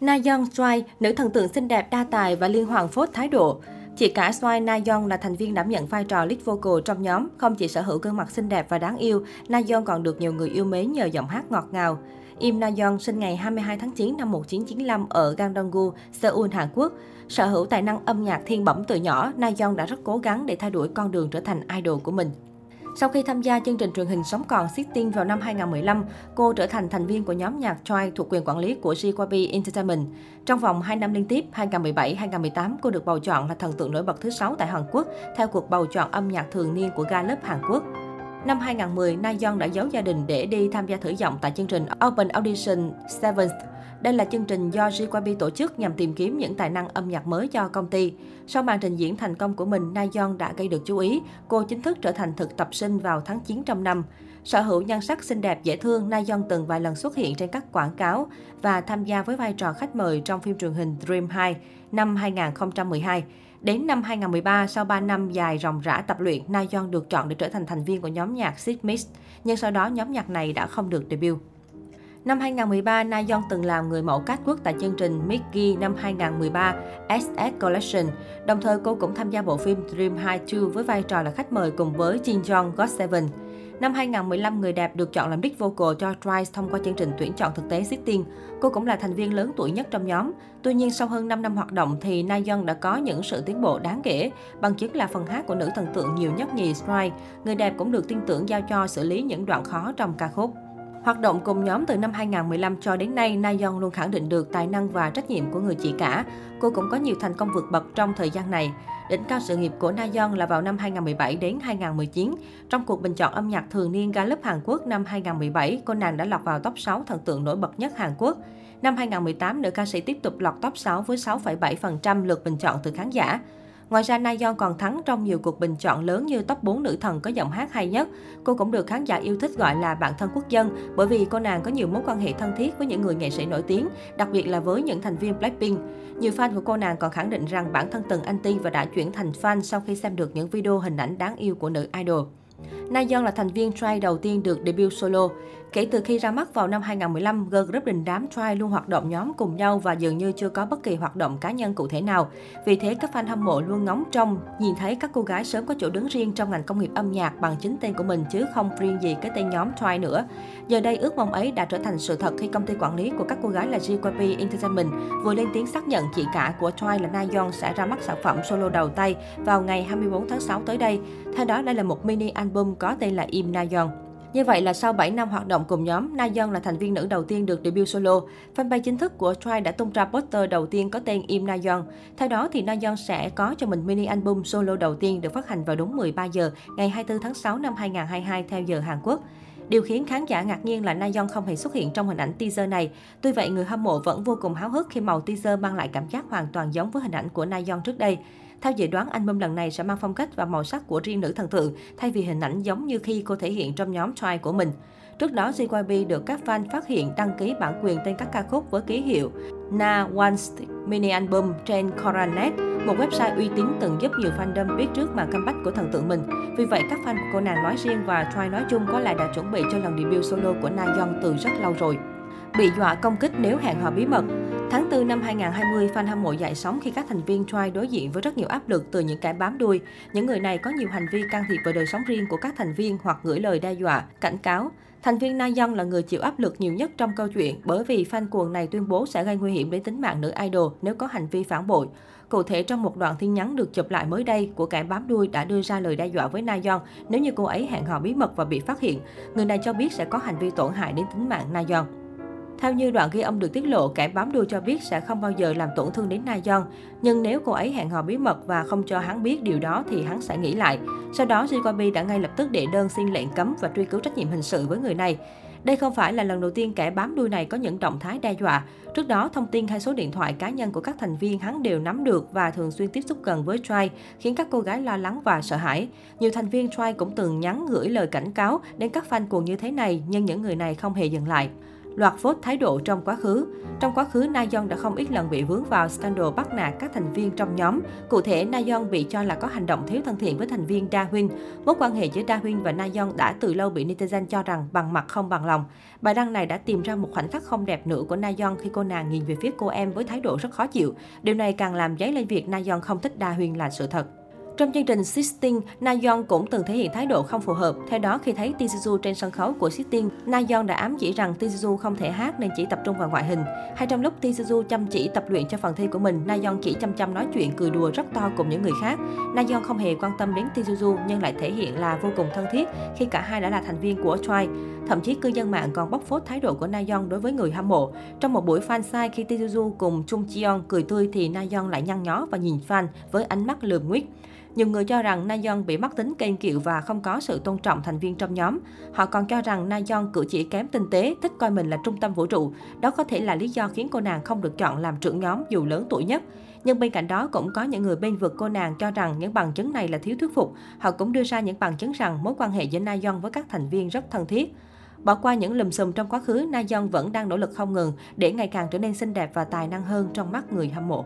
Na Yeon Choi, nữ thần tượng xinh đẹp đa tài và liên hoàng phốt thái độ. Chị cả Soi Na Yeon là thành viên đảm nhận vai trò lead vocal trong nhóm. Không chỉ sở hữu gương mặt xinh đẹp và đáng yêu, Na Yeon còn được nhiều người yêu mến nhờ giọng hát ngọt ngào. Im Na Yeon sinh ngày 22 tháng 9 năm 1995 ở Gangdong-gu, Seoul, Hàn Quốc. Sở hữu tài năng âm nhạc thiên bẩm từ nhỏ, Na Yeon đã rất cố gắng để thay đổi con đường trở thành idol của mình. Sau khi tham gia chương trình truyền hình Sống còn Sitting vào năm 2015, cô trở thành thành viên của nhóm nhạc choi thuộc quyền quản lý của JYP Entertainment. Trong vòng 2 năm liên tiếp, 2017-2018, cô được bầu chọn là thần tượng nổi bật thứ 6 tại Hàn Quốc theo cuộc bầu chọn âm nhạc thường niên của Gallup Hàn Quốc. Năm 2010, Na Yeon đã giấu gia đình để đi tham gia thử giọng tại chương trình Open Audition 7. đây là chương trình do JYP tổ chức nhằm tìm kiếm những tài năng âm nhạc mới cho công ty. Sau màn trình diễn thành công của mình, Na Yeon đã gây được chú ý. Cô chính thức trở thành thực tập sinh vào tháng 9 trong năm. Sở hữu nhan sắc xinh đẹp dễ thương, Na Yeon từng vài lần xuất hiện trên các quảng cáo và tham gia với vai trò khách mời trong phim truyền hình Dream 2 năm 2012. Đến năm 2013, sau 3 năm dài ròng rã tập luyện, Na Yeon được chọn để trở thành thành viên của nhóm nhạc Six Mix. Nhưng sau đó, nhóm nhạc này đã không được debut. Năm 2013, Na Yeon từng làm người mẫu catwalk tại chương trình Mickey năm 2013 SS Collection. Đồng thời, cô cũng tham gia bộ phim Dream High 2 với vai trò là khách mời cùng với Jin Jong GOT7. Năm 2015, người đẹp được chọn làm lead vocal cho Twice thông qua chương trình tuyển chọn thực tế Sitting. Cô cũng là thành viên lớn tuổi nhất trong nhóm. Tuy nhiên, sau hơn 5 năm hoạt động thì Na Yeon đã có những sự tiến bộ đáng kể. Bằng chứng là phần hát của nữ thần tượng nhiều nhất nhì Strike. Người đẹp cũng được tin tưởng giao cho xử lý những đoạn khó trong ca khúc. Hoạt động cùng nhóm từ năm 2015 cho đến nay, Na Yeon luôn khẳng định được tài năng và trách nhiệm của người chị cả. Cô cũng có nhiều thành công vượt bậc trong thời gian này. Đỉnh cao sự nghiệp của Na Yeon là vào năm 2017 đến 2019. Trong cuộc bình chọn âm nhạc thường niên Gallup Hàn Quốc năm 2017, cô nàng đã lọt vào top 6 thần tượng nổi bật nhất Hàn Quốc. Năm 2018, nữ ca sĩ tiếp tục lọt top 6 với 6,7% lượt bình chọn từ khán giả. Ngoài ra, Na Yeon còn thắng trong nhiều cuộc bình chọn lớn như top 4 nữ thần có giọng hát hay nhất. Cô cũng được khán giả yêu thích gọi là bạn thân quốc dân bởi vì cô nàng có nhiều mối quan hệ thân thiết với những người nghệ sĩ nổi tiếng, đặc biệt là với những thành viên Blackpink. Nhiều fan của cô nàng còn khẳng định rằng bản thân từng anti và đã chuyển thành fan sau khi xem được những video hình ảnh đáng yêu của nữ idol. Na Yeon là thành viên Try đầu tiên được debut solo. Kể từ khi ra mắt vào năm 2015, girl group đình đám Try luôn hoạt động nhóm cùng nhau và dường như chưa có bất kỳ hoạt động cá nhân cụ thể nào. Vì thế, các fan hâm mộ luôn ngóng trông, nhìn thấy các cô gái sớm có chỗ đứng riêng trong ngành công nghiệp âm nhạc bằng chính tên của mình chứ không riêng gì cái tên nhóm Try nữa. Giờ đây, ước mong ấy đã trở thành sự thật khi công ty quản lý của các cô gái là JYP Entertainment vừa lên tiếng xác nhận chị cả của Try là Na Yeon sẽ ra mắt sản phẩm solo đầu tay vào ngày 24 tháng 6 tới đây. Theo đó, đây là một mini album có tên là Im Na Yeon. Như vậy là sau 7 năm hoạt động cùng nhóm, Na Yeon là thành viên nữ đầu tiên được debut solo. Fanpage chính thức của Twice đã tung ra poster đầu tiên có tên Im Na Yeon. Theo đó thì Na Yeon sẽ có cho mình mini album solo đầu tiên được phát hành vào đúng 13 giờ ngày 24 tháng 6 năm 2022 theo giờ Hàn Quốc. Điều khiến khán giả ngạc nhiên là Na Yeon không hề xuất hiện trong hình ảnh teaser này. Tuy vậy, người hâm mộ vẫn vô cùng háo hức khi màu teaser mang lại cảm giác hoàn toàn giống với hình ảnh của Na Yeon trước đây. Theo dự đoán, album lần này sẽ mang phong cách và màu sắc của riêng nữ thần tượng, thay vì hình ảnh giống như khi cô thể hiện trong nhóm Twice của mình. Trước đó, JYP được các fan phát hiện đăng ký bản quyền tên các ca khúc với ký hiệu Na Once Mini Album trên Coronet, một website uy tín từng giúp nhiều fandom biết trước màn comeback của thần tượng mình. Vì vậy, các fan của cô nàng nói riêng và Try nói chung có lẽ đã chuẩn bị cho lần debut solo của Na Young từ rất lâu rồi. Bị dọa công kích nếu hẹn hò bí mật Tháng 4 năm 2020, fan hâm mộ dậy sóng khi các thành viên Twice đối diện với rất nhiều áp lực từ những kẻ bám đuôi. Những người này có nhiều hành vi can thiệp vào đời sống riêng của các thành viên hoặc gửi lời đe dọa, cảnh cáo. Thành viên Na Young là người chịu áp lực nhiều nhất trong câu chuyện bởi vì fan cuồng này tuyên bố sẽ gây nguy hiểm đến tính mạng nữ idol nếu có hành vi phản bội. Cụ thể trong một đoạn tin nhắn được chụp lại mới đây của kẻ bám đuôi đã đưa ra lời đe dọa với Na Young nếu như cô ấy hẹn hò bí mật và bị phát hiện. Người này cho biết sẽ có hành vi tổn hại đến tính mạng Na Young. Theo như đoạn ghi âm được tiết lộ, kẻ bám đuôi cho biết sẽ không bao giờ làm tổn thương đến Na Yeon. Nhưng nếu cô ấy hẹn hò bí mật và không cho hắn biết điều đó thì hắn sẽ nghĩ lại. Sau đó, JYP đã ngay lập tức đệ đơn xin lệnh cấm và truy cứu trách nhiệm hình sự với người này. Đây không phải là lần đầu tiên kẻ bám đuôi này có những động thái đe dọa. Trước đó, thông tin hay số điện thoại cá nhân của các thành viên hắn đều nắm được và thường xuyên tiếp xúc gần với Try, khiến các cô gái lo lắng và sợ hãi. Nhiều thành viên Try cũng từng nhắn gửi lời cảnh cáo đến các fan cuồng như thế này, nhưng những người này không hề dừng lại loạt phốt thái độ trong quá khứ. Trong quá khứ, Na Yeon đã không ít lần bị vướng vào scandal bắt nạt các thành viên trong nhóm. Cụ thể, Na Yeon bị cho là có hành động thiếu thân thiện với thành viên Da Huynh. Mối quan hệ giữa Da Huynh và Na Yeon đã từ lâu bị netizen cho rằng bằng mặt không bằng lòng. Bài đăng này đã tìm ra một khoảnh khắc không đẹp nữa của Na Yeon khi cô nàng nhìn về phía cô em với thái độ rất khó chịu. Điều này càng làm dấy lên việc Na Yeon không thích Da Huynh là sự thật. Trong chương trình Sixteen, Na Yeon cũng từng thể hiện thái độ không phù hợp. Theo đó, khi thấy Tizu trên sân khấu của Sixteen, Na Yeon đã ám chỉ rằng Tizu không thể hát nên chỉ tập trung vào ngoại hình. Hay trong lúc Tizu chăm chỉ tập luyện cho phần thi của mình, Na Yeon chỉ chăm chăm nói chuyện cười đùa rất to cùng những người khác. Na Yeon không hề quan tâm đến Tizu nhưng lại thể hiện là vô cùng thân thiết khi cả hai đã là thành viên của Twice. Thậm chí cư dân mạng còn bóc phốt thái độ của Na Yeon đối với người hâm mộ. Trong một buổi fan sai khi Tizu cùng Chung Cheon cười tươi thì Na Yeon lại nhăn nhó và nhìn fan với ánh mắt lườm nguyết. Nhiều người cho rằng Na Yeon bị mắc tính kênh kiệu và không có sự tôn trọng thành viên trong nhóm. Họ còn cho rằng Na Yeon cử chỉ kém tinh tế, thích coi mình là trung tâm vũ trụ. Đó có thể là lý do khiến cô nàng không được chọn làm trưởng nhóm dù lớn tuổi nhất. Nhưng bên cạnh đó cũng có những người bên vực cô nàng cho rằng những bằng chứng này là thiếu thuyết phục. Họ cũng đưa ra những bằng chứng rằng mối quan hệ giữa Na Yeon với các thành viên rất thân thiết. Bỏ qua những lùm xùm trong quá khứ, Na Yeon vẫn đang nỗ lực không ngừng để ngày càng trở nên xinh đẹp và tài năng hơn trong mắt người hâm mộ.